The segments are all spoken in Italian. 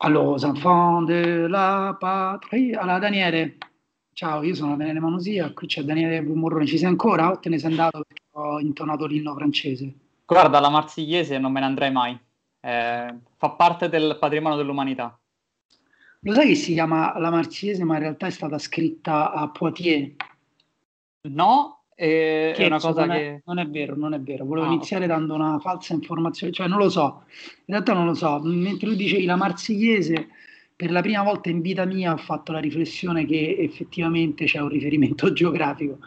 Allora, enfants de la patrie. Allora, Daniele, ciao, io sono Daniele Manusia, qui c'è Daniele Morrone. Ci sei ancora o te ne sei andato perché ho intonato l'inno francese? Guarda, la marsigliese non me ne andrei mai. Eh, fa parte del patrimonio dell'umanità. Lo sai che si chiama la marsigliese, ma in realtà è stata scritta a Poitiers? No, eh, è una cosa non che... È, non è vero, non è vero. Volevo Ah, iniziare dando una falsa informazione, cioè non lo so, in realtà non lo so. Mentre tu dicevi la marsigliese, per la prima volta in vita mia ho fatto la riflessione che effettivamente c'è un riferimento geografico.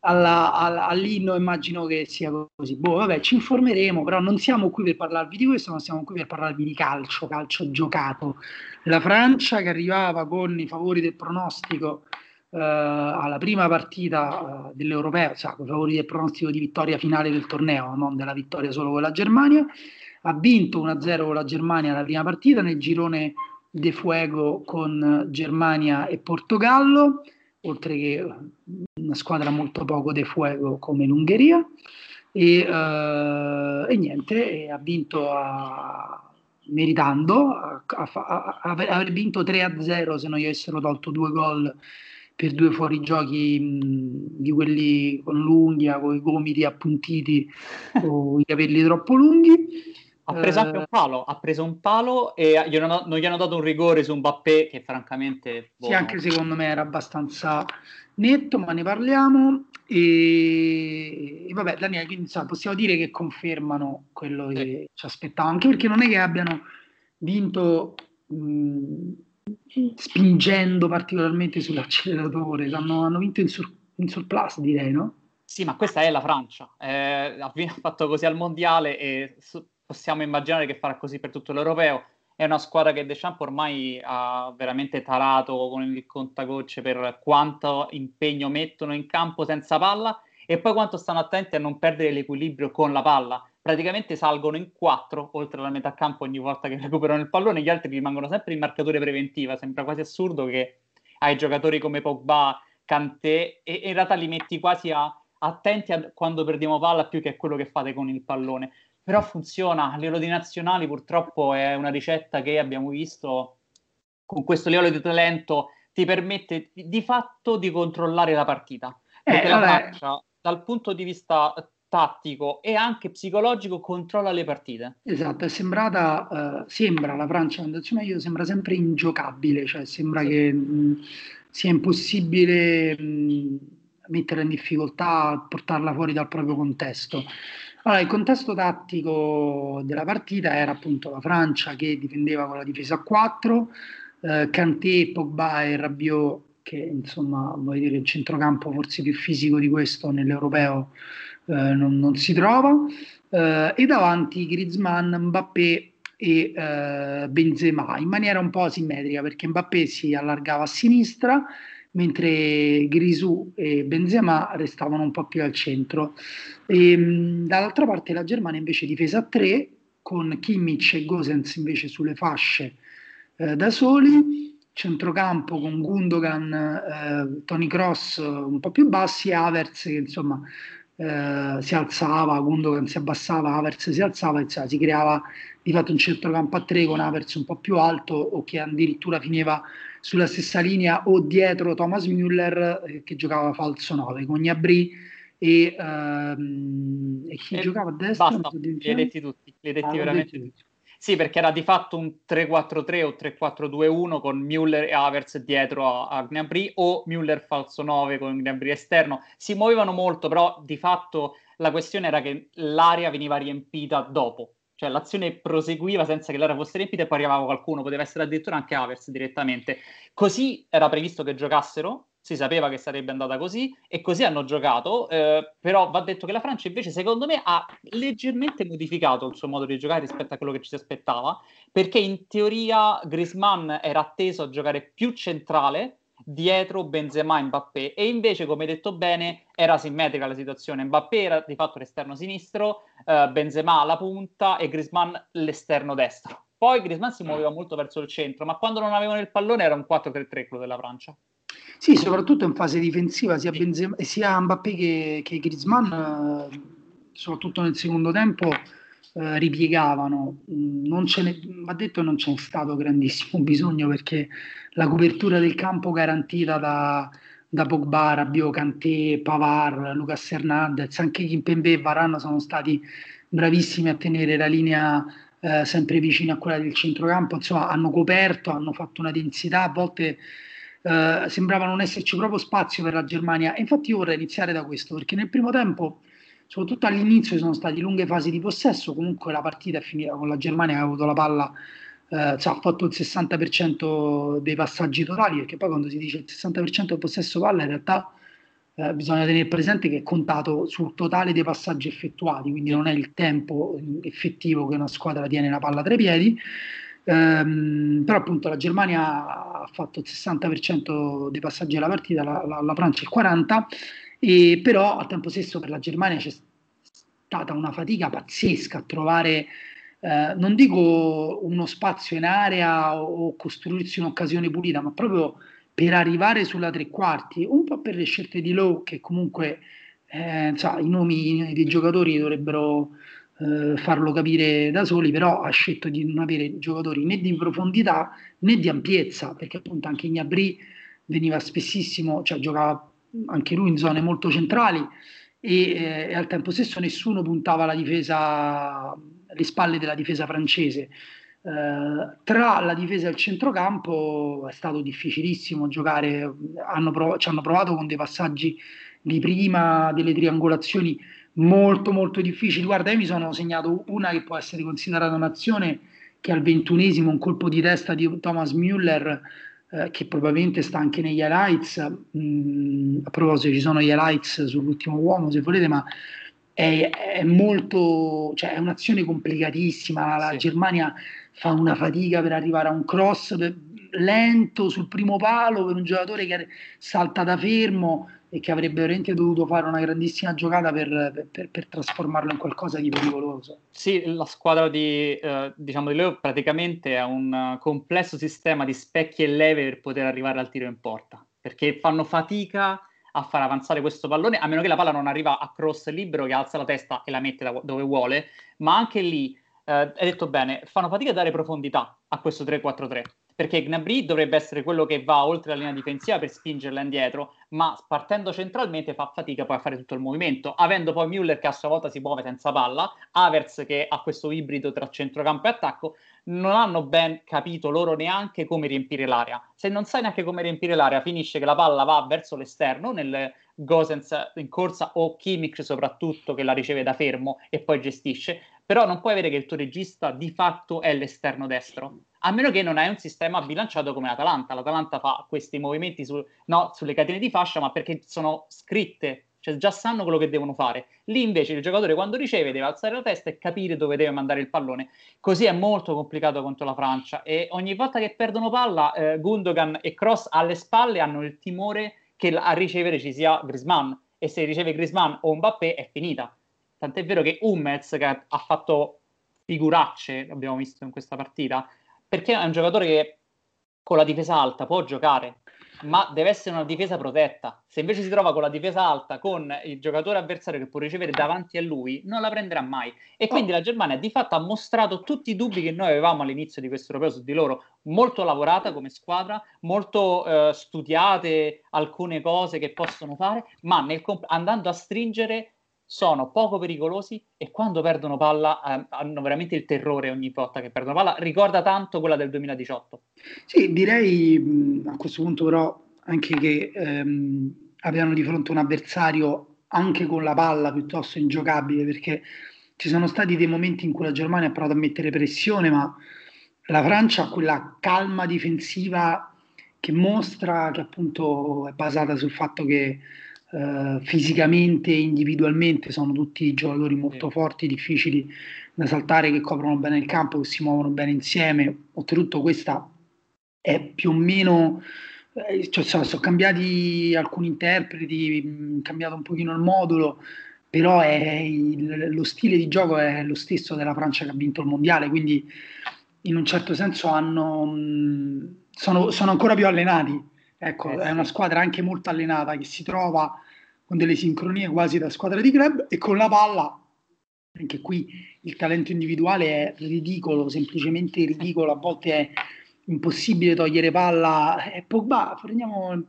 Alla, alla, all'inno immagino che sia così. Boh, vabbè, ci informeremo, però non siamo qui per parlarvi di questo, ma siamo qui per parlarvi di calcio, calcio giocato. La Francia che arrivava con i favori del pronostico eh, alla prima partita eh, dell'Europeo, cioè, con favori del pronostico di vittoria finale del torneo, non della vittoria solo con la Germania, ha vinto 1-0 con la Germania la prima partita nel girone de fuego con Germania e Portogallo, oltre che una squadra molto poco de fuego come l'Ungheria. E, eh, e niente, e ha vinto a, meritando, a, a, aver vinto 3-0 se non gli avessero tolto due gol per due fuorigiochi mh, di quelli con l'unghia, con i gomiti appuntiti o i capelli troppo lunghi. Ha preso anche un palo, ha preso un palo e gli hanno, non gli hanno dato un rigore su Mbappé che francamente... Boh, sì, anche secondo me era abbastanza netto, ma ne parliamo. E, e vabbè, Daniele, quindi insomma, possiamo dire che confermano quello che sì. ci aspettavamo, anche perché non è che abbiano vinto mh, spingendo particolarmente sull'acceleratore, hanno, hanno vinto in, sur, in, surplus, direi, no? Sì, ma questa è la Francia. Eh, ha fatto così al mondiale e su, possiamo immaginare che farà così per tutto l'europeo. È una squadra che Deschamps ormai ha veramente tarato con il contagocce per quanto impegno mettono in campo senza palla e poi quanto stanno attenti a non perdere l'equilibrio con la palla. Praticamente salgono in quattro oltre la metà campo ogni volta che recuperano il pallone, gli altri rimangono sempre in marcatura preventiva. Sembra quasi assurdo che hai giocatori come Pogba, Kanté e in realtà li metti quasi a, attenti a quando perdiamo palla più che a quello che fate con il pallone però funziona. A livello di nazionali purtroppo è una ricetta che abbiamo visto con questo livello di talento ti permette di fatto di controllare la partita. Perché eh, la Francia dal punto di vista tattico e anche psicologico controlla le partite. Esatto, è sembrata, uh, sembra la Francia, io sembra sempre ingiocabile, cioè sembra sì. che mh, sia impossibile mh, metterla in difficoltà, portarla fuori dal proprio contesto. Allora, il contesto tattico della partita era appunto la Francia che difendeva con la difesa a 4, eh, Kanté, Pogba e Rabiot che insomma, voglio dire, il centrocampo forse più fisico di questo nell'europeo eh, non, non, si trova, eh, e davanti Griezmann, Mbappé e eh, Benzema in maniera un po' asimmetrica perché Mbappé si allargava a sinistra mentre Grisù e Benzema restavano un po' più al centro. E, ehm, dall'altra parte la Germania invece difesa a tre, con Kimmich e Gosens invece sulle fasce eh, da soli, centrocampo con Gundogan, eh, Tony Cross un po' più bassi e Havertz che insomma eh, si alzava, Gundogan si abbassava, Havertz si alzava, insomma, si creava di fatto un centrocampo a tre con Havertz un po' più alto o che addirittura finiva sulla stessa linea o dietro Thomas Müller eh, che giocava falso 9 con Gnabry e, ehm, e chi e giocava a destra? Basta, li hai detti tutti, li hai detti ah, veramente tutti. Sì, perché era di fatto un 3-4-3 o 3-4-2-1 con Müller e Havertz dietro a, a Gnabry o Müller falso 9 con Gnabry esterno. Si muovevano molto, però di fatto la questione era che l'area veniva riempita dopo cioè l'azione proseguiva senza che l'area fosse riempita e poi arrivava qualcuno, poteva essere addirittura anche Avers direttamente. Così era previsto che giocassero, si sapeva che sarebbe andata così e così hanno giocato, eh, però va detto che la Francia invece secondo me ha leggermente modificato il suo modo di giocare rispetto a quello che ci si aspettava, perché in teoria Griezmann era atteso a giocare più centrale, dietro Benzema e Mbappé e invece come detto bene era simmetrica la situazione. Mbappé era di fatto l'esterno sinistro eh, Benzema alla punta e Griezmann l'esterno destro. Poi Griezmann si muoveva molto verso il centro ma quando non avevano il pallone era un 4-3-3 quello della Francia sì, soprattutto in fase difensiva sia, Benzema, sia Mbappé che, che Griezmann, eh, soprattutto nel secondo tempo, eh, ripiegavano. Mm, non ce ne, va detto non c'è stato grandissimo bisogno perché la copertura del campo garantita da, da Pogba, Rabiot, Kanté, Pavar, Lucas Hernandez, anche Kimpembe e Varane sono stati bravissimi a tenere la linea eh, sempre vicina a quella del centrocampo, insomma hanno coperto, hanno fatto una densità, a volte eh, sembrava non esserci proprio spazio per la Germania e infatti io vorrei iniziare da questo perché nel primo tempo soprattutto all'inizio sono state lunghe fasi di possesso, comunque la partita è finita con la Germania che ha avuto la palla, eh, cioè, ha fatto il 60% dei passaggi totali, perché poi quando si dice il 60% del possesso palla in realtà eh, bisogna tenere presente che è contato sul totale dei passaggi effettuati, quindi non è il tempo effettivo che una squadra tiene la palla tra i piedi. Um, però appunto la Germania ha fatto il 60% dei passaggi della partita, la, la, la Francia il 40%, e però al tempo stesso per la Germania c'è stata una fatica pazzesca a trovare, eh, non dico uno spazio in area o, costruirsi un'occasione pulita, ma proprio per arrivare sulla tre quarti, un po' per le scelte di Lowe che comunque eh, so, i nomi dei giocatori dovrebbero eh, farlo capire da soli, però ha scelto di non avere giocatori né di profondità né di ampiezza, perché appunto anche Gnabry veniva spessissimo, cioè giocava anche lui in zone molto centrali e, eh, e al tempo stesso nessuno puntava la difesa, le spalle della difesa francese. Uh, tra la difesa e il centrocampo è stato difficilissimo giocare, hanno prov- ci hanno provato con dei passaggi di prima, delle triangolazioni molto molto difficili. Guarda, io mi sono segnato una che può essere considerata un'azione che al ventunesimo un colpo di testa di Thomas Müller eh, che probabilmente sta anche negli highlights. Mm, a proposito, ci sono gli highlights sull'ultimo uomo, se volete, ma è, è molto, cioè è un'azione complicatissima. La sì. Germania fa una fatica per arrivare a un cross lento sul primo palo per un giocatore che salta da fermo e che avrebbe veramente dovuto fare una grandissima giocata per, per, per trasformarlo in qualcosa di pericoloso. Sì, la squadra di, eh, diciamo di Leo praticamente ha un complesso sistema di specchi e leve per poter arrivare al tiro in porta, perché fanno fatica a far avanzare questo pallone, a meno che la palla non arriva a cross libero che alza la testa e la mette da dove vuole, ma anche lì, eh, hai detto bene, fanno fatica a dare profondità a questo 3-4-3 perché Gnabry dovrebbe essere quello che va oltre la linea difensiva per spingerla indietro, ma partendo centralmente fa fatica poi a fare tutto il movimento, avendo poi Müller che a sua volta si muove senza palla, Avers che ha questo ibrido tra centrocampo e attacco, non hanno ben capito loro neanche come riempire l'area. Se non sai neanche come riempire l'area, finisce che la palla va verso l'esterno, nel Gosens in corsa o Kimmich soprattutto che la riceve da fermo e poi gestisce, però non puoi avere che il tuo regista di fatto è l'esterno destro a meno che non hai un sistema bilanciato come l'Atalanta. L'Atalanta fa questi movimenti su, no, sulle catene di fascia, ma perché sono scritte, cioè già sanno quello che devono fare. Lì invece il giocatore quando riceve deve alzare la testa e capire dove deve mandare il pallone. Così è molto complicato contro la Francia e ogni volta che perdono palla, eh, Gundogan e Cross alle spalle hanno il timore che a ricevere ci sia Grisman e se riceve Grisman o Mbappé è finita. Tant'è vero che Hummels, che ha fatto figuracce, abbiamo visto in questa partita, perché è un giocatore che con la difesa alta può giocare, ma deve essere una difesa protetta. Se invece si trova con la difesa alta con il giocatore avversario che può ricevere davanti a lui, non la prenderà mai. E oh. quindi la Germania di fatto ha mostrato tutti i dubbi che noi avevamo all'inizio di questo europeo su di loro, molto lavorata come squadra, molto eh, studiate alcune cose che possono fare, ma comp- andando a stringere sono poco pericolosi e quando perdono palla eh, hanno veramente il terrore ogni volta che perdono palla. Ricorda tanto quella del 2018. Sì, direi a questo punto però anche che ehm, avevano di fronte un avversario anche con la palla piuttosto ingiocabile perché ci sono stati dei momenti in cui la Germania ha provato a mettere pressione ma la Francia ha quella calma difensiva che mostra che appunto è basata sul fatto che Uh, fisicamente e individualmente sono tutti giocatori molto forti, difficili da saltare, che coprono bene il campo, che si muovono bene insieme. Oltretutto questa è più o meno, eh, cioè, sono, sono, cambiati alcuni interpreti, cambiato un pochino il modulo, però il, lo stile di gioco è lo stesso della Francia che ha vinto il mondiale, quindi in un certo senso hanno, sono, sono ancora più allenati Ecco, eh, è una squadra anche molto allenata che si trova con delle sincronie quasi da squadra di club e con la palla anche qui il talento individuale è ridicolo, semplicemente ridicolo, a volte è impossibile togliere palla. E Pogba, prendiamo...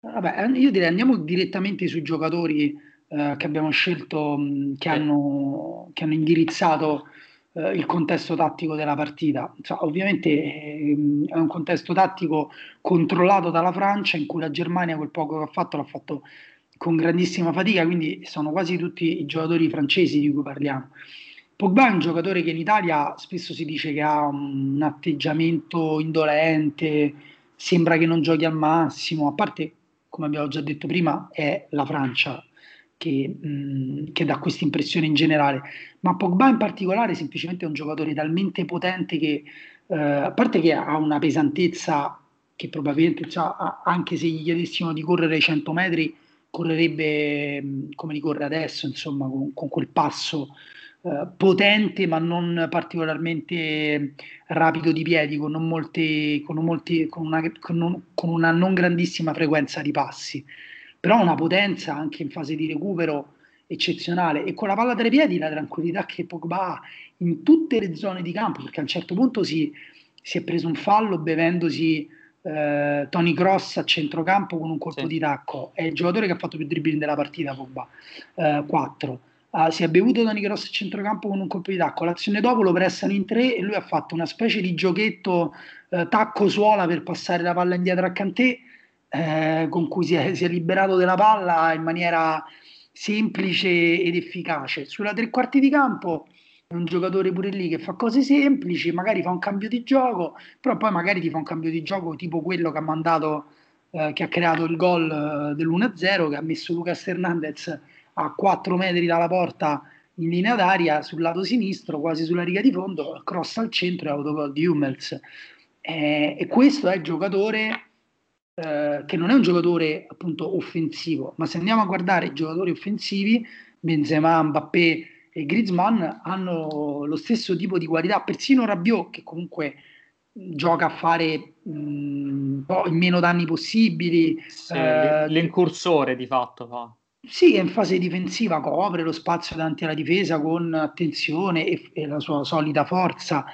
Vabbè, io direi andiamo direttamente sui giocatori eh, che abbiamo scelto, che, hanno, che hanno indirizzato eh, il contesto tattico della partita. Cioè, ovviamente eh, è un contesto tattico controllato dalla Francia, in cui la Germania quel poco che ha fatto l'ha fatto con grandissima fatica, quindi sono quasi tutti i giocatori francesi di cui parliamo. Pogba è un giocatore che in Italia spesso si dice che ha un atteggiamento indolente, sembra che non giochi al massimo, a parte, come abbiamo già detto prima, è la Francia che, mh, che dà questa impressione in generale, ma Pogba in particolare semplicemente è un giocatore talmente potente che, eh, a parte che ha una pesantezza che probabilmente, cioè, anche se gli chiedessimo di correre 100 metri, correrebbe come li corre adesso, insomma, con, con quel passo eh, potente ma non particolarmente rapido di piedi, con, non molti, con, molti, con, una, con una non grandissima frequenza di passi, però una potenza anche in fase di recupero eccezionale. E con la palla tra i piedi la tranquillità che Pogba ha in tutte le zone di campo, perché a un certo punto si, si è preso un fallo bevendosi eh, Tony Cross a centrocampo con un colpo sì. di tacco, è il giocatore che ha fatto più dribbling della partita, Pogba, eh, 4. Uh, si è bevuto Tony Cross a centrocampo con un colpo di tacco, l'azione dopo lo pressano in tre e lui ha fatto una specie di giochetto eh, tacco-suola per passare la palla indietro a Cantè, eh, con cui si è, si è, liberato della palla in maniera semplice ed efficace. Sulla tre quarti di campo è un giocatore pure lì che fa cose semplici, magari fa un cambio di gioco, però poi magari ti fa un cambio di gioco tipo quello che ha mandato, eh, che ha creato il gol eh, dell'1-0, che ha messo Lucas Hernandez a 4 metri dalla porta in linea d'aria sul lato sinistro, quasi sulla riga di fondo, cross al centro e autogol di Hummels. Eh, e questo è il giocatore eh, che non è un giocatore appunto offensivo, ma se andiamo a guardare i giocatori offensivi, Benzema, Mbappé, e Griezmann hanno lo stesso tipo di qualità, persino Rabiot che comunque gioca a fare mh, in meno danni possibili. Sì, eh, l'incursore di fatto fa. Sì, in fase difensiva copre lo spazio davanti alla difesa con attenzione e, e la sua solida forza.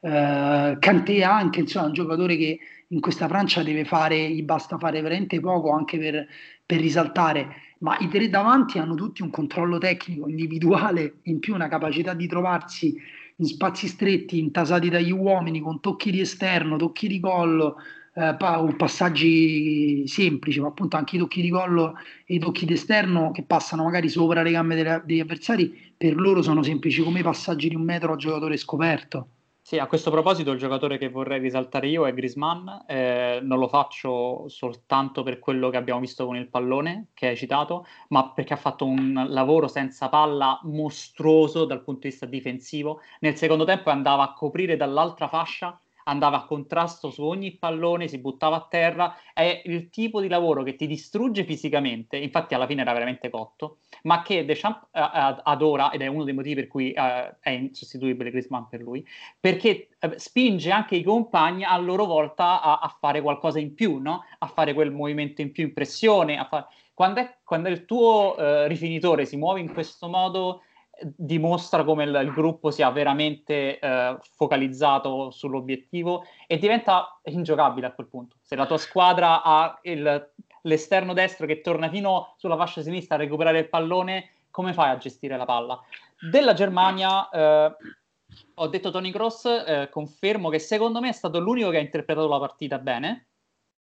Eh, Kanté anche, insomma, un giocatore che in questa Francia deve fare, gli basta fare veramente poco anche per, per risaltare ma i tre davanti hanno tutti un controllo tecnico individuale, in più una capacità di trovarsi in spazi stretti, intasati dagli uomini, con tocchi di esterno, tocchi di collo, eh, passaggi semplici, ma appunto anche i tocchi di collo e i tocchi di esterno che passano magari sopra le gambe degli avversari, per loro sono semplici come i passaggi di un metro a giocatore scoperto. Sì, a questo proposito il giocatore che vorrei risaltare io è Grisman, eh, non lo faccio soltanto per quello che abbiamo visto con il pallone che hai citato, ma perché ha fatto un lavoro senza palla mostruoso dal punto di vista difensivo. Nel secondo tempo andava a coprire dall'altra fascia andava a contrasto su ogni pallone, si buttava a terra, è il tipo di lavoro che ti distrugge fisicamente, infatti alla fine era veramente cotto, ma che Deschamps uh, adora ed è uno dei motivi per cui uh, è insostituibile Griezmann per lui, perché uh, spinge anche i compagni a loro volta a, a fare qualcosa in più, no? a fare quel movimento in più in pressione, fa... quando, è, quando il tuo rifinitore si muove in questo modo dimostra come il, il gruppo sia veramente eh, focalizzato sull'obiettivo e diventa ingiocabile a quel punto. Se la tua squadra ha il, l'esterno destro che torna fino sulla fascia sinistra a recuperare il pallone, come fai a gestire la palla? Della Germania, eh, ho detto Tony Cross, eh, confermo che secondo me è stato l'unico che ha interpretato la partita bene,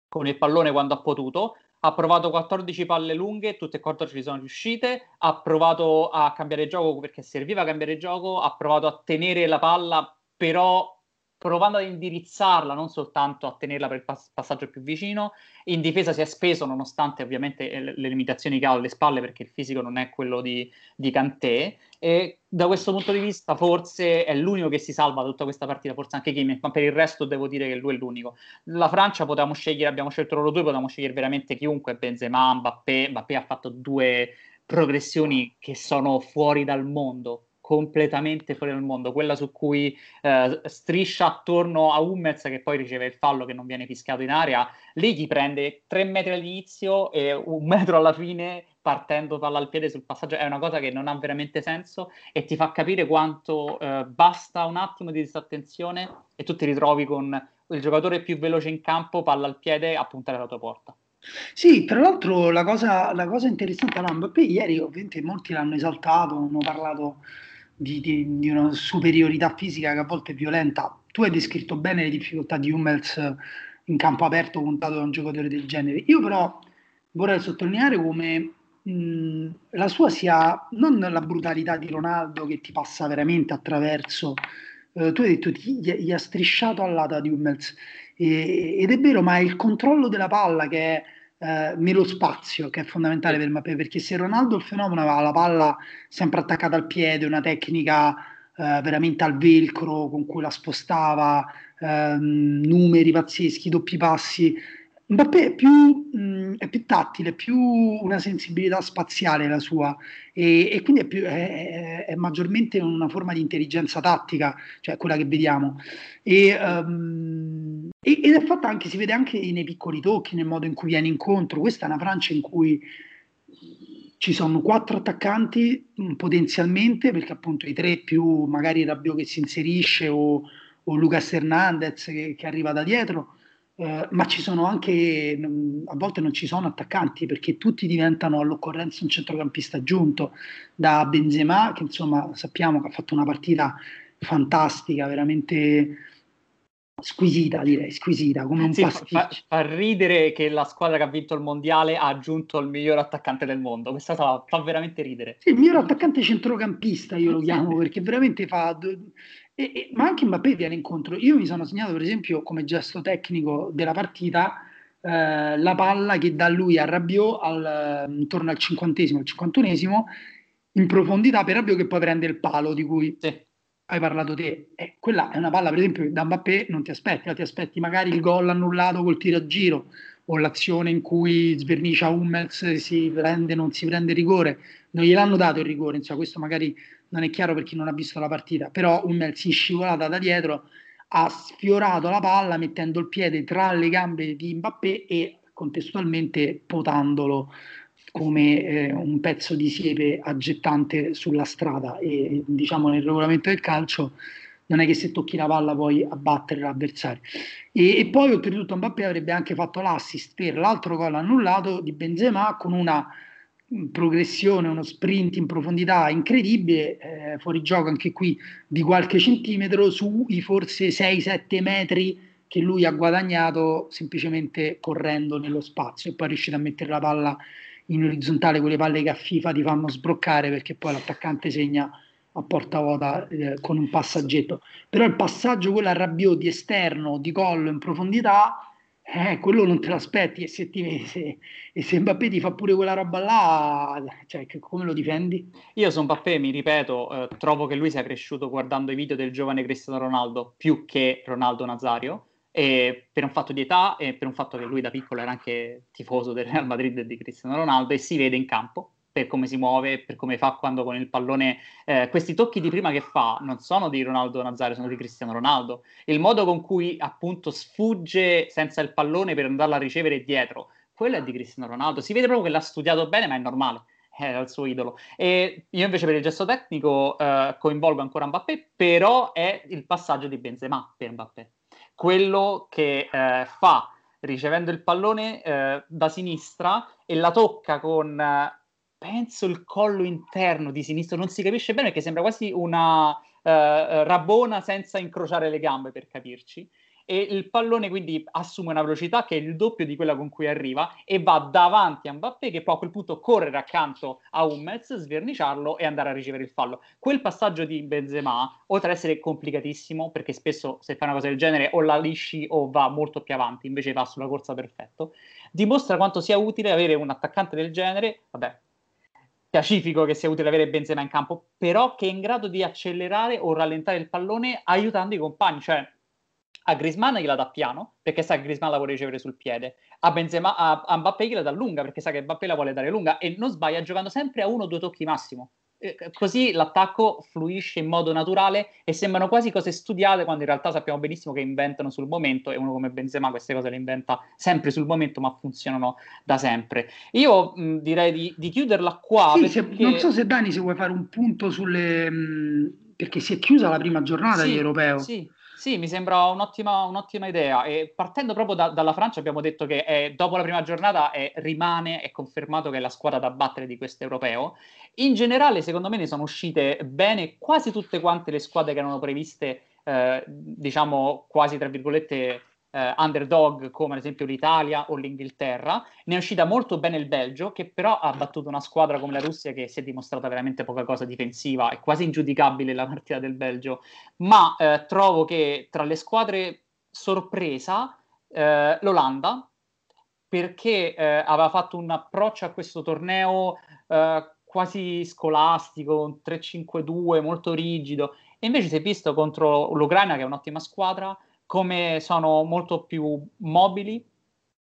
con il pallone quando ha potuto, ha provato 14 palle lunghe, tutte e 14 sono riuscite, ha provato a cambiare gioco perché serviva a cambiare gioco, ha provato a tenere la palla, però provando ad indirizzarla, non soltanto a tenerla per il pass- passaggio più vicino. In difesa si è speso, nonostante ovviamente le, le limitazioni che ha alle spalle, perché il fisico non è quello di, di Cantè. E da questo punto di vista, forse è l'unico che si salva da tutta questa partita, forse anche Kimmich, ma per il resto devo dire che lui è l'unico. La Francia potevamo scegliere, abbiamo scelto loro due, potevamo scegliere veramente chiunque, Benzema, Mbappé. Mbappé ha fatto due progressioni che sono fuori dal mondo completamente fuori dal mondo, quella su cui eh, striscia attorno a Hummels che poi riceve il fallo che non viene fischiato in area, lì gli prende tre metri all'inizio e un metro alla fine partendo palla al piede sul passaggio è una cosa che non ha veramente senso e ti fa capire quanto eh, basta un attimo di disattenzione e tu ti ritrovi con il giocatore più veloce in campo, palla al piede, a puntare alla tua porta. Sì, tra l'altro la cosa, la cosa interessante a Mbappé ieri ovviamente molti l'hanno esaltato, hanno parlato di, di, di, una superiorità fisica che a volte è violenta. Tu hai descritto bene le difficoltà di Hummels in campo aperto puntato da un giocatore del genere. Io però vorrei sottolineare come mh, la sua sia non la brutalità di Ronaldo che ti passa veramente attraverso. Eh, tu hai detto ti, gli, ha strisciato all'ata di Hummels e, ed è vero, ma è il controllo della palla che è eh, nello spazio che è fondamentale per Mbappé perché se Ronaldo il fenomeno aveva la palla sempre attaccata al piede, una tecnica eh, veramente al velcro con cui la spostava, ehm, numeri pazzeschi, doppi passi. Mbappé è più, mh, è più tattile, più una sensibilità spaziale la sua e, e quindi è, più, è, è, maggiormente una forma di intelligenza tattica, cioè quella che vediamo. E, um, ed è fatta anche, si vede anche nei piccoli tocchi, nel modo in cui viene incontro. Questa è una Francia in cui ci sono quattro attaccanti potenzialmente, perché appunto i tre più magari Rabiot che si inserisce o o Lucas Hernandez che, che arriva da dietro, eh, ma ci sono anche, a volte non ci sono attaccanti perché tutti diventano all'occorrenza un centrocampista aggiunto, da Benzema che insomma sappiamo che ha fatto una partita fantastica, veramente squisita direi, squisita come un sì, fa, fa, ridere che la squadra che ha vinto il mondiale ha aggiunto il miglior attaccante del mondo, questa fa, fa veramente ridere. Sì, il miglior attaccante centrocampista io lo chiamo perché veramente fa e, e, ma anche Mbappé viene incontro. Io mi sono segnato, per esempio, come gesto tecnico della partita, eh, la palla che da lui a Rabiot al, intorno al cinquantesimo, al cinquantunesimo, in profondità per Rabiot che poi prende il palo di cui sì. Hai parlato te. E quella è una palla, per esempio, da Mbappé non ti aspetti, ti aspetti magari il gol annullato col tiro a giro o l'azione in cui svernicia Hummels, si prende, non si prende rigore. Non gliel'hanno dato il rigore, insomma, questo magari non è chiaro per chi non ha visto la partita, però Hummels si scivolata da dietro, ha sfiorato la palla mettendo il piede tra le gambe di Mbappé e contestualmente potandolo come eh, un pezzo di siepe aggettante sulla strada e diciamo nel regolamento del calcio non è che se tocchi la palla puoi abbattere l'avversario. E, e poi oltretutto Mbappé avrebbe anche fatto l'assist per l'altro gol annullato di Benzema con una progressione, uno sprint in profondità incredibile, eh, fuori gioco anche qui di qualche centimetro sui forse 6-7 metri che lui ha guadagnato semplicemente correndo nello spazio e poi è riuscito a mettere la palla in orizzontale, quelle palle che a FIFA ti fanno sbroccare perché poi l'attaccante segna a porta vuota eh, con un passaggetto. Però il passaggio, quello a Rabiot di esterno, di collo in profondità, eh, quello non te l'aspetti e se, ti, se, e se Mbappé ti fa pure quella roba là, cioè, come lo difendi? Io sono Mbappé, mi ripeto, eh, trovo che lui sia cresciuto guardando i video del giovane Cristiano Ronaldo più che Ronaldo Nazario, e per un fatto di età e per un fatto che lui da piccolo era anche tifoso del Real Madrid e di Cristiano Ronaldo e si vede in campo per come si muove, per come fa quando con il pallone. Eh, questi tocchi di prima che fa non sono di Ronaldo Nazario, sono di Cristiano Ronaldo. Il modo con cui appunto sfugge senza il pallone per andarla a ricevere dietro, quello è di Cristiano Ronaldo. Si vede proprio che l'ha studiato bene, ma è normale. Era il suo idolo. E io invece per il gesto tecnico eh, coinvolgo ancora Mbappé, però è il passaggio di Benzema per Mbappé. Quello che eh, fa ricevendo il pallone eh, da sinistra e la tocca con penso il collo interno di sinistro, non si capisce bene perché sembra quasi una uh, rabona senza incrociare le gambe per capirci. E il pallone quindi assume una velocità che è il doppio di quella con cui arriva e va davanti a Mbappé che può a quel punto correre accanto a Hummels, sverniciarlo e andare a ricevere il fallo. Quel passaggio di Benzema, oltre ad essere complicatissimo, perché spesso se fai una cosa del genere o la lisci o va molto più avanti, invece va sulla corsa perfetto, dimostra quanto sia utile avere un attaccante del genere, vabbè, pacifico che sia utile avere Benzema in campo, però che è in grado di accelerare o rallentare il pallone aiutando i compagni, cioè a Griezmann gliela dà piano, perché sa che Griezmann la vuole ricevere sul piede, a, Benzema, a, a Mbappé gliela dà lunga, perché sa che Mbappé la vuole dare lunga, e non sbaglia giocando sempre a uno o due tocchi massimo, eh, così l'attacco fluisce in modo naturale e sembrano quasi cose studiate quando in realtà sappiamo benissimo che inventano sul momento e uno come Benzema queste cose le inventa sempre sul momento ma funzionano da sempre. Io mh, direi di, di, chiuderla qua. Sì, perché... se, non so se Dani se vuoi fare un punto sulle... Mh, perché si è chiusa la prima giornata sì, di Europeo. Sì, sì, mi sembra un'ottima, un'ottima idea. E partendo proprio da, dalla Francia, abbiamo detto che è, dopo la prima giornata è, rimane, è confermato che è la squadra da battere di questo europeo. In generale, secondo me, ne sono uscite bene quasi tutte quante le squadre che erano previste, eh, diciamo quasi tra virgolette eh, underdog come ad esempio l'Italia o l'Inghilterra, ne è uscita molto bene il Belgio che però ha battuto una squadra come la Russia che si è dimostrata veramente poca cosa difensiva, è quasi ingiudicabile la partita del Belgio, ma eh, trovo che tra le squadre sorpresa eh, l'Olanda perché eh, aveva fatto un approccio a questo torneo eh, quasi scolastico, un 3-5-2 molto rigido. E invece si è visto contro l'Ucraina che è un'ottima squadra come sono molto più mobili,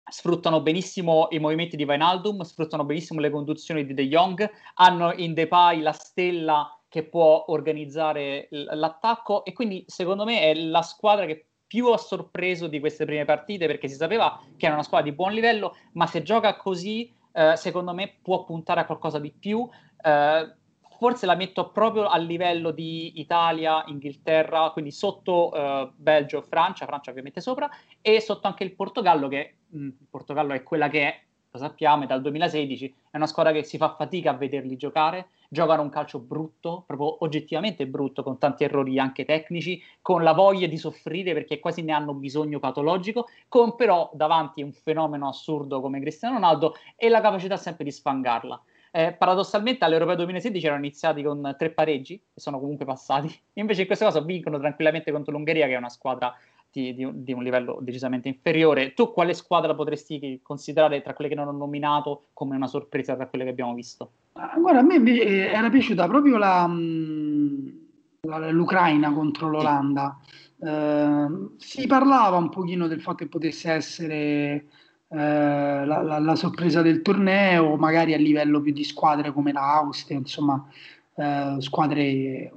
sfruttano benissimo i movimenti di Vainaldum, sfruttano benissimo le conduzioni di De Jong, hanno in Depay la stella che può organizzare l'attacco e quindi secondo me è la squadra che più ha sorpreso di queste prime partite perché si sapeva che era una squadra di buon livello, ma se gioca così eh, secondo me può puntare a qualcosa di più. Eh, forse la metto proprio a livello di Italia, Inghilterra, quindi sotto uh, Belgio, Francia, Francia ovviamente sopra, e sotto anche il Portogallo, che mh, il Portogallo è quella che è, lo sappiamo, è dal 2016, è una squadra che si fa fatica a vederli giocare, giocano un calcio brutto, proprio oggettivamente brutto, con tanti errori anche tecnici, con la voglia di soffrire perché quasi ne hanno bisogno patologico, con però davanti un fenomeno assurdo come Cristiano Ronaldo e la capacità sempre di sfangarla. Eh, paradossalmente all'Europeo 2016 erano iniziati con tre pareggi e sono comunque passati. Invece in questo caso vincono tranquillamente contro l'Ungheria, che è una squadra di, di, di, un livello decisamente inferiore. Tu quale squadra potresti considerare tra quelle che non ho nominato come una sorpresa tra quelle che abbiamo visto? Guarda, a me invece era piaciuta proprio la, la, l'Ucraina contro l'Olanda. Sì. Eh, si parlava un pochino del fatto che potesse essere eh, la, la, la, sorpresa del torneo, magari a livello più di squadre come l'Austria, insomma, eh, squadre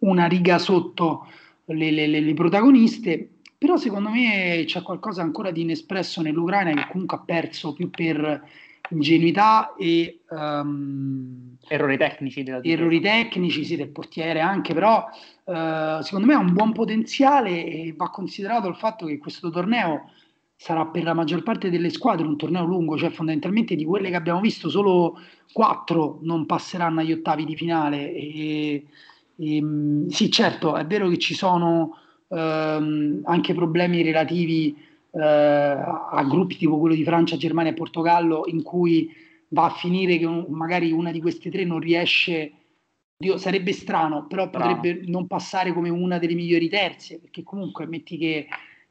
una riga sotto le, le, le, le, protagoniste. Però secondo me c'è qualcosa ancora di inespresso nell'Ucraina che comunque ha perso più per ingenuità e um, errori tecnici della errori tecnici sì, del portiere anche però uh, secondo me ha un buon potenziale e va considerato il fatto che questo torneo sarà per la maggior parte delle squadre un torneo lungo, cioè fondamentalmente di quelle che abbiamo visto solo quattro non passeranno agli ottavi di finale. E, e, mm, sì, certo, è vero che ci sono ehm, anche problemi relativi eh, a gruppi tipo quello di Francia, Germania e Portogallo, in cui va a finire che un, magari una di queste tre non riesce. Dio, sarebbe strano, però potrebbe Bravo. non passare come una delle migliori terze, perché comunque metti che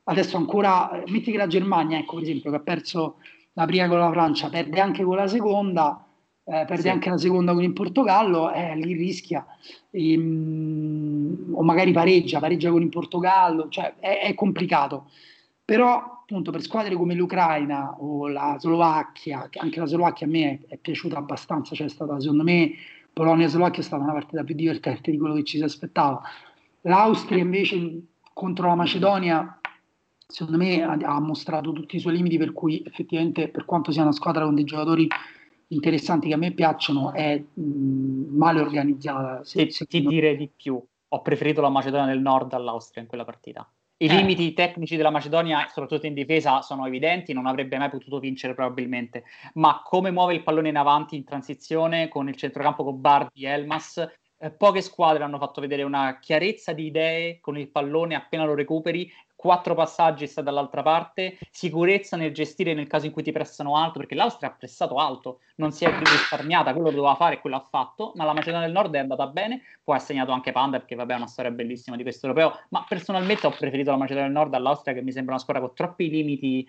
adesso ancora, metti che la Germania, ecco per esempio, che ha perso la prima con la Francia, perde anche con la seconda, eh, perde sì. anche la seconda con il Portogallo, eh, lì rischia, e, um, o magari pareggia, pareggia con il Portogallo, cioè è, è, complicato. Però appunto per squadre come l'Ucraina o la Slovacchia, che anche la Slovacchia a me è, è piaciuta abbastanza, cioè è stata secondo me Polonia-Slovacchia è stata una partita più divertente di quello che ci si aspettava. L'Austria invece contro la Macedonia secondo me ha, ha, mostrato tutti i suoi limiti, per cui effettivamente per quanto sia una squadra con dei giocatori interessanti che a me piacciono, è mh, male organizzata. Se, se ti dire di più, ho preferito la Macedonia del Nord all'Austria in quella partita. I eh. limiti tecnici della Macedonia, soprattutto in difesa, sono evidenti, non avrebbe mai potuto vincere probabilmente, ma come muove il pallone in avanti in transizione con il centrocampo con Bardi e Elmas, eh, poche squadre hanno fatto vedere una chiarezza di idee con il pallone appena lo recuperi quattro passaggi sta dall'altra parte, sicurezza nel gestire nel caso in cui ti pressano alto, perché l'Austria ha pressato alto, non si è risparmiata, quello lo doveva fare e quello ha fatto, ma la Macedonia del Nord è andata bene, poi ha segnato anche Panda, perché vabbè è una storia bellissima di questo europeo, ma personalmente ho preferito la Macedonia del Nord all'Austria, che mi sembra una squadra con troppi limiti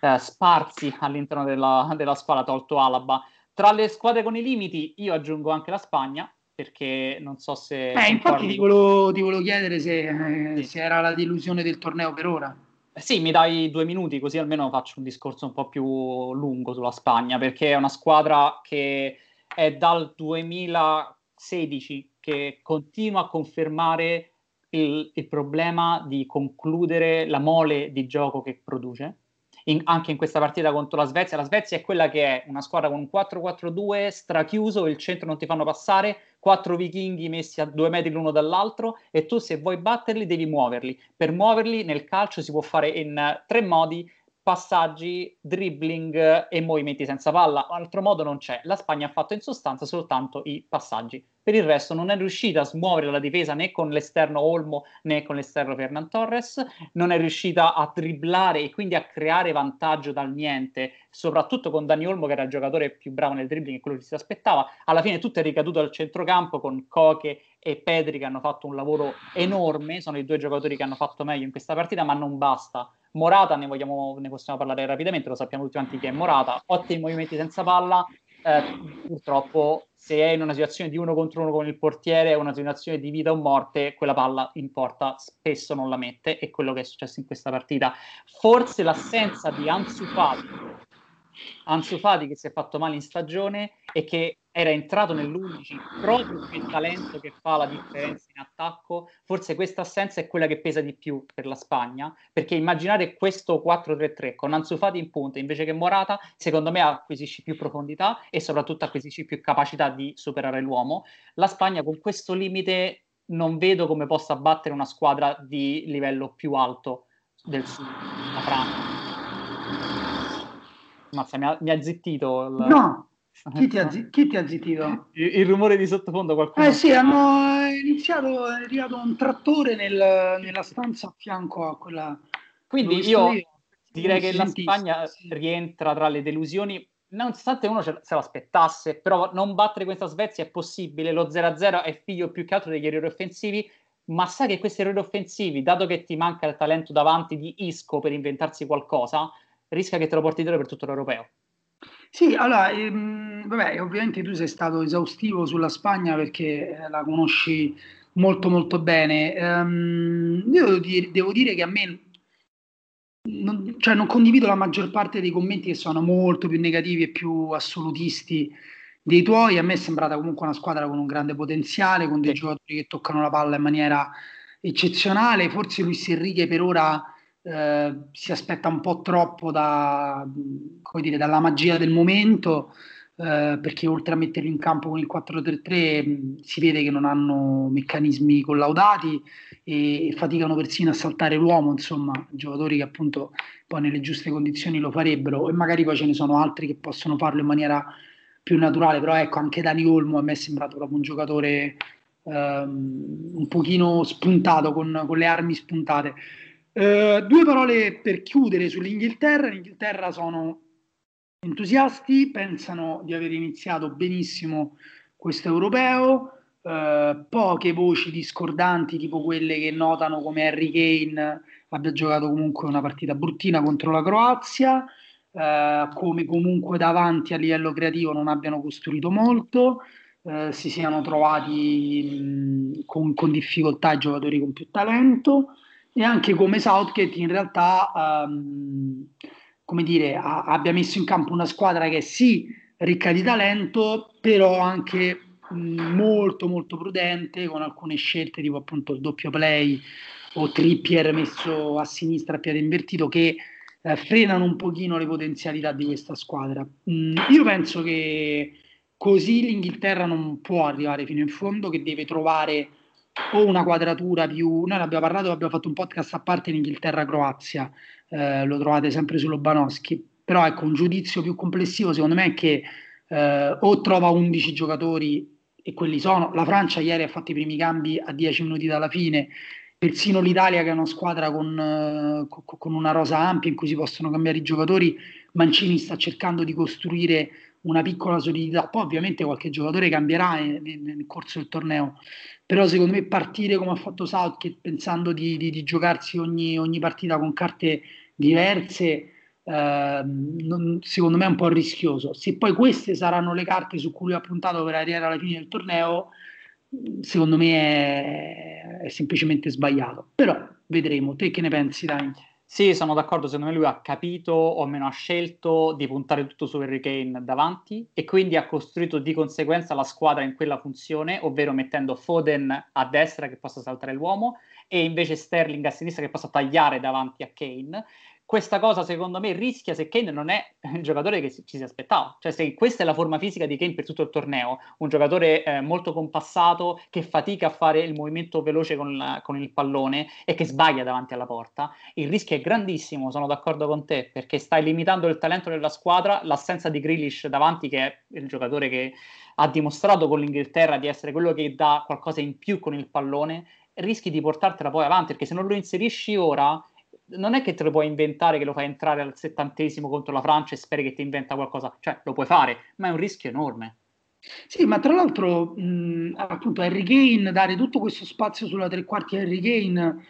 eh, sparsi all'interno della, della squadra, tolto Alaba. Tra le squadre con i limiti, io aggiungo anche la Spagna, perché non so se... Eh, infatti ti volevo, ti volevo, chiedere se, eh, sì. se, era la delusione del torneo per ora. Eh sì, mi dai due minuti così almeno faccio un discorso un po' più lungo sulla Spagna, perché è una squadra che è dal 2000 16 che continua a confermare il, il problema di concludere la mole di gioco che produce in, anche in questa partita contro la Svezia. La Svezia è quella che è una squadra con un 4-4-2 strachiuso, il centro non ti fanno passare, quattro vichinghi messi a due metri l'uno dall'altro e tu se vuoi batterli devi muoverli. Per muoverli nel calcio si può fare in tre modi, passaggi, dribbling e movimenti senza palla. Altro modo non c'è. La Spagna ha fatto in sostanza soltanto i passaggi. Per il resto non è riuscita a smuovere la difesa né con l'esterno Olmo né con l'esterno Fernan Torres, non è riuscita a dribblare e quindi a creare vantaggio dal niente, soprattutto con Dani Olmo che era il giocatore più bravo nel dribbling e quello che si aspettava. Alla fine tutto è ricaduto al centrocampo con Coche e Pedri che hanno fatto un lavoro enorme, sono i due giocatori che hanno fatto meglio in questa partita, ma non basta. Morata, ne, vogliamo, ne possiamo parlare rapidamente, lo sappiamo tutti quanti che è Morata, ottimi movimenti senza palla, eh, purtroppo se è in una situazione di uno contro uno con il portiere, è una situazione di vita o morte, quella palla in porta spesso non la mette, e quello che è successo in questa partita. Forse l'assenza di Ansu Fati, Ansu Fati che si è fatto male in stagione e che era entrato nell'11 proprio per il talento che fa la differenza in attacco, forse questa assenza è quella che pesa di più per la Spagna, perché immaginare questo 4-3-3 con Ansu Fati in punta invece che Morata, secondo me acquisisci più profondità e soprattutto acquisisci più capacità di superare l'uomo. La Spagna con questo limite non vedo come possa battere una squadra di livello più alto del sud, la Francia. Mazza, mi ha, mi ha zittito. Il... No, chi ti, ha, chi ti ha zittito? Il, il, rumore di sottofondo qualcuno. Eh sì, hanno iniziato, è arrivato un trattore nel, nella stanza a fianco a quella... Quindi io, io direi che la Spagna sì. rientra tra le delusioni, nonostante uno se l'aspettasse, però non battere questa Svezia è possibile, lo 0-0 è figlio più che altro degli errori offensivi, ma sai che questi errori offensivi, dato che ti manca il talento davanti di Isco per inventarsi qualcosa, rischia che te lo porti dietro per tutto l'europeo. Sì, allora, ehm, vabbè, ovviamente tu sei stato esaustivo sulla Spagna perché eh, la conosci molto molto bene. Um, io devo dire, devo dire, che a me non, cioè non condivido la maggior parte dei commenti che sono molto più negativi e più assolutisti dei tuoi. A me è sembrata comunque una squadra con un grande potenziale, con dei sì. giocatori che toccano la palla in maniera eccezionale. Forse Luis Enrique per ora eh, si aspetta un po' troppo da, dire, dalla magia del momento, eh, perché oltre a metterli in campo con il 4-3-3 mh, si vede che non hanno meccanismi collaudati e, e, faticano persino a saltare l'uomo, insomma, giocatori che appunto poi nelle giuste condizioni lo farebbero e magari poi ce ne sono altri che possono farlo in maniera più naturale, però ecco anche Dani Olmo a me è sembrato proprio un giocatore ehm, un pochino spuntato, con, con le armi spuntate. Eh, due parole per chiudere sull'Inghilterra. L'Inghilterra sono entusiasti, pensano di aver iniziato benissimo questo europeo. Uh, poche voci discordanti, tipo quelle che notano come Harry Kane abbia giocato comunque una partita bruttina contro la Croazia, uh, come comunque davanti a livello creativo non abbiano costruito molto, uh, si siano trovati mh, con, con, difficoltà i giocatori con più talento e anche come Southgate in realtà um, come dire, a, abbia messo in campo una squadra che è sì ricca di talento, però anche mh, molto molto prudente con alcune scelte tipo appunto il doppio play o Trippier messo a sinistra a piede invertito che eh, frenano un pochino le potenzialità di questa squadra. Mm, io penso che così l'Inghilterra non può arrivare fino in fondo, che deve trovare o una quadratura più... Noi ne abbiamo parlato, abbiamo fatto un podcast a parte in Inghilterra-Croazia, eh, lo trovate sempre su Lobanowski, però ecco un giudizio più complessivo secondo me è che eh, o trova 11 giocatori e quelli sono, la Francia ieri ha fatto i primi cambi a 10 minuti dalla fine, persino l'Italia che è una squadra con, eh, con una rosa ampia in cui si possono cambiare i giocatori, Mancini sta cercando di costruire una piccola solidità, poi ovviamente qualche giocatore cambierà nel, nel corso del torneo, però secondo me partire come ha fatto Southgate pensando di, di, di giocarsi ogni, ogni, partita con carte diverse eh, non, secondo me è un po' rischioso. Se poi queste saranno le carte su cui lui ha puntato per arrivare alla fine del torneo secondo me è, è semplicemente sbagliato. Però vedremo. Te che ne pensi Dani? Sì, sono d'accordo, secondo me lui ha capito o almeno ha scelto di puntare tutto su Harry Kane davanti e quindi ha costruito di conseguenza la squadra in quella funzione, ovvero mettendo Foden a destra che possa saltare l'uomo e invece Sterling a sinistra che possa tagliare davanti a Kane questa cosa secondo me rischia se Kane non è il giocatore che ci si aspettava. Cioè se questa è la forma fisica di Kane per tutto il torneo, un giocatore eh, molto compassato che fatica a fare il movimento veloce con, con, il pallone e che sbaglia davanti alla porta, il rischio è grandissimo, sono d'accordo con te, perché stai limitando il talento della squadra, l'assenza di Grealish davanti che è il giocatore che ha dimostrato con l'Inghilterra di essere quello che dà qualcosa in più con il pallone, rischi di portartela poi avanti, perché se non lo inserisci ora non è che te lo puoi inventare che lo fai entrare al settantesimo contro la Francia e speri che ti inventa qualcosa, cioè lo puoi fare, ma è un rischio enorme. Sì, ma tra l'altro, mh, appunto, Harry Kane, dare tutto questo spazio sulla tre quarti Harry Kane,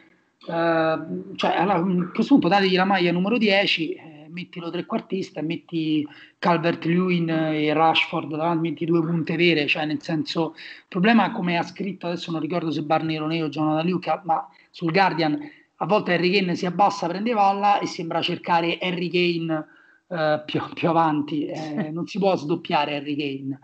eh, cioè allora, a questo punto dategli la maglia numero 10, eh, mettilo trequartista e metti Calvert-Lewin e Rashford davanti, metti due punte vere, cioè nel senso, il problema come ha scritto, adesso non ricordo se Barney Roneo o Jonathan Luca, ma sul Guardian a volte Harry Kane si abbassa, prende palla e sembra cercare Harry Kane eh, più, più, avanti, eh, non si può sdoppiare Harry Kane.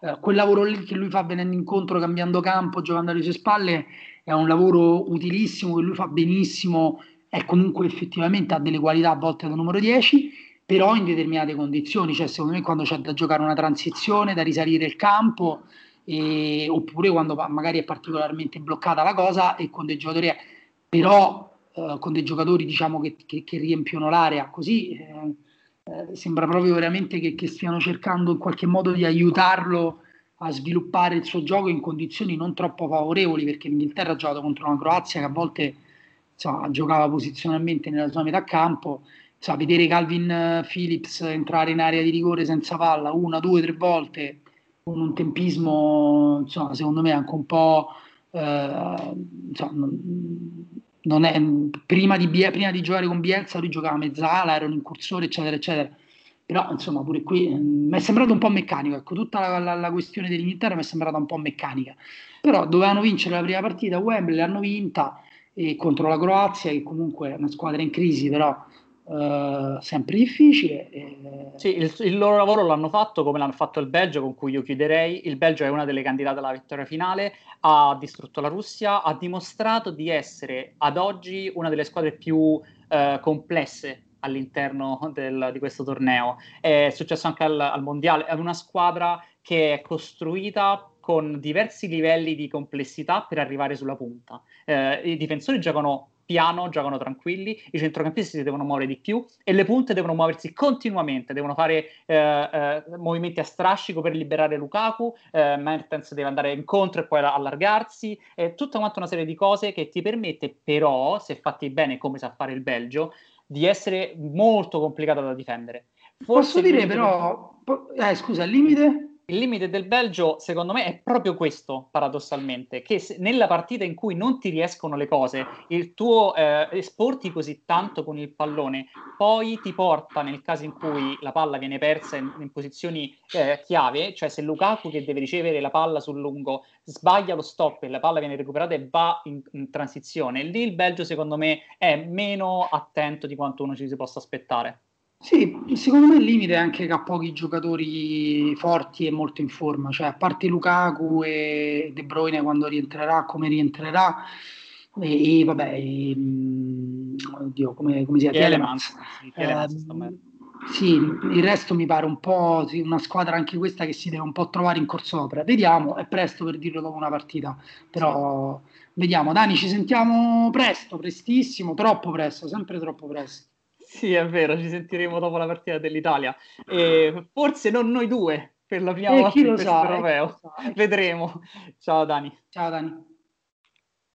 Eh, quel lavoro lì che lui fa venendo incontro, cambiando campo, giocando alle sue spalle, è un lavoro utilissimo che lui fa benissimo, è comunque effettivamente ha delle qualità a volte da numero 10, però in determinate condizioni, cioè secondo me quando c'è da giocare una transizione, da risalire il campo, e, oppure quando magari è particolarmente bloccata la cosa e con dei giocatori... Però eh, con dei giocatori diciamo, che, che, che riempiono l'area, così eh, eh, sembra proprio veramente che, che, stiano cercando in qualche modo di aiutarlo a sviluppare il suo gioco in condizioni non troppo favorevoli, perché l'Inghilterra ha giocato contro una Croazia che a volte insomma, giocava posizionalmente nella sua metà campo. Insomma, vedere Calvin eh, Phillips entrare in area di rigore senza palla una, due, tre volte con un tempismo, insomma, secondo me anche un po' eh, insomma, è, prima, di, prima, di, giocare con Bielsa lui giocava mezzala, era un incursore, eccetera, eccetera. Però insomma pure qui mm, mi è sembrato un po' meccanico, ecco, tutta la, la, la questione dell'Inghilterra mi è sembrata un po' meccanica. Però dovevano vincere la prima partita Wembley, l'hanno vinta contro la Croazia, che comunque è una squadra in crisi, però Uh, sempre difficile. E... Sì, il, il, loro lavoro l'hanno fatto come l'hanno fatto il Belgio, con cui io chiuderei. Il Belgio è una delle candidate alla vittoria finale, ha distrutto la Russia, ha dimostrato di essere ad oggi una delle squadre più uh, complesse all'interno del, di questo torneo. È successo anche al, al Mondiale, è una squadra che è costruita con diversi livelli di complessità per arrivare sulla punta. Eh, I difensori giocano piano, giocano tranquilli, i centrocampisti si devono muovere di più e le punte devono muoversi continuamente, devono fare eh, eh, movimenti a strascico per liberare Lukaku, eh, Mertens deve andare incontro e poi allargarsi, è tutta quanta una serie di cose che ti permette però, se fatti bene come sa fare il Belgio, di essere molto complicata da difendere. Forse Posso dire però, eh, scusa, il limite? Il limite del Belgio, secondo me, è proprio questo, paradossalmente, che nella partita in cui non ti riescono le cose, il tuo eh, esporti così tanto con il pallone, poi ti porta, nel caso in cui la palla viene persa in, in posizioni eh, chiave, cioè se Lukaku che deve ricevere la palla sul lungo sbaglia lo stop e la palla viene recuperata e va in, in transizione, lì il Belgio, secondo me, è meno attento di quanto uno ci si possa aspettare. Sì, secondo me il limite è anche che ha pochi giocatori forti e molto in forma, cioè a parte Lukaku e De Bruyne quando rientrerà, come rientrerà, e, e vabbè, e, mm, oddio, come, come si chiama? Telemans. Eh, sì, il resto mi pare un po' sì, una squadra anche questa che si deve un po' trovare in corso opera. Vediamo, è presto per dirlo dopo una partita, però vediamo. Dani, ci sentiamo presto, prestissimo, troppo presto, sempre troppo presto. Sì, è vero, ci sentiremo dopo la partita dell'Italia. E forse non noi due per la prima eh, volta in questo sa, europeo. Vedremo. Ciao Dani. Ciao Dani.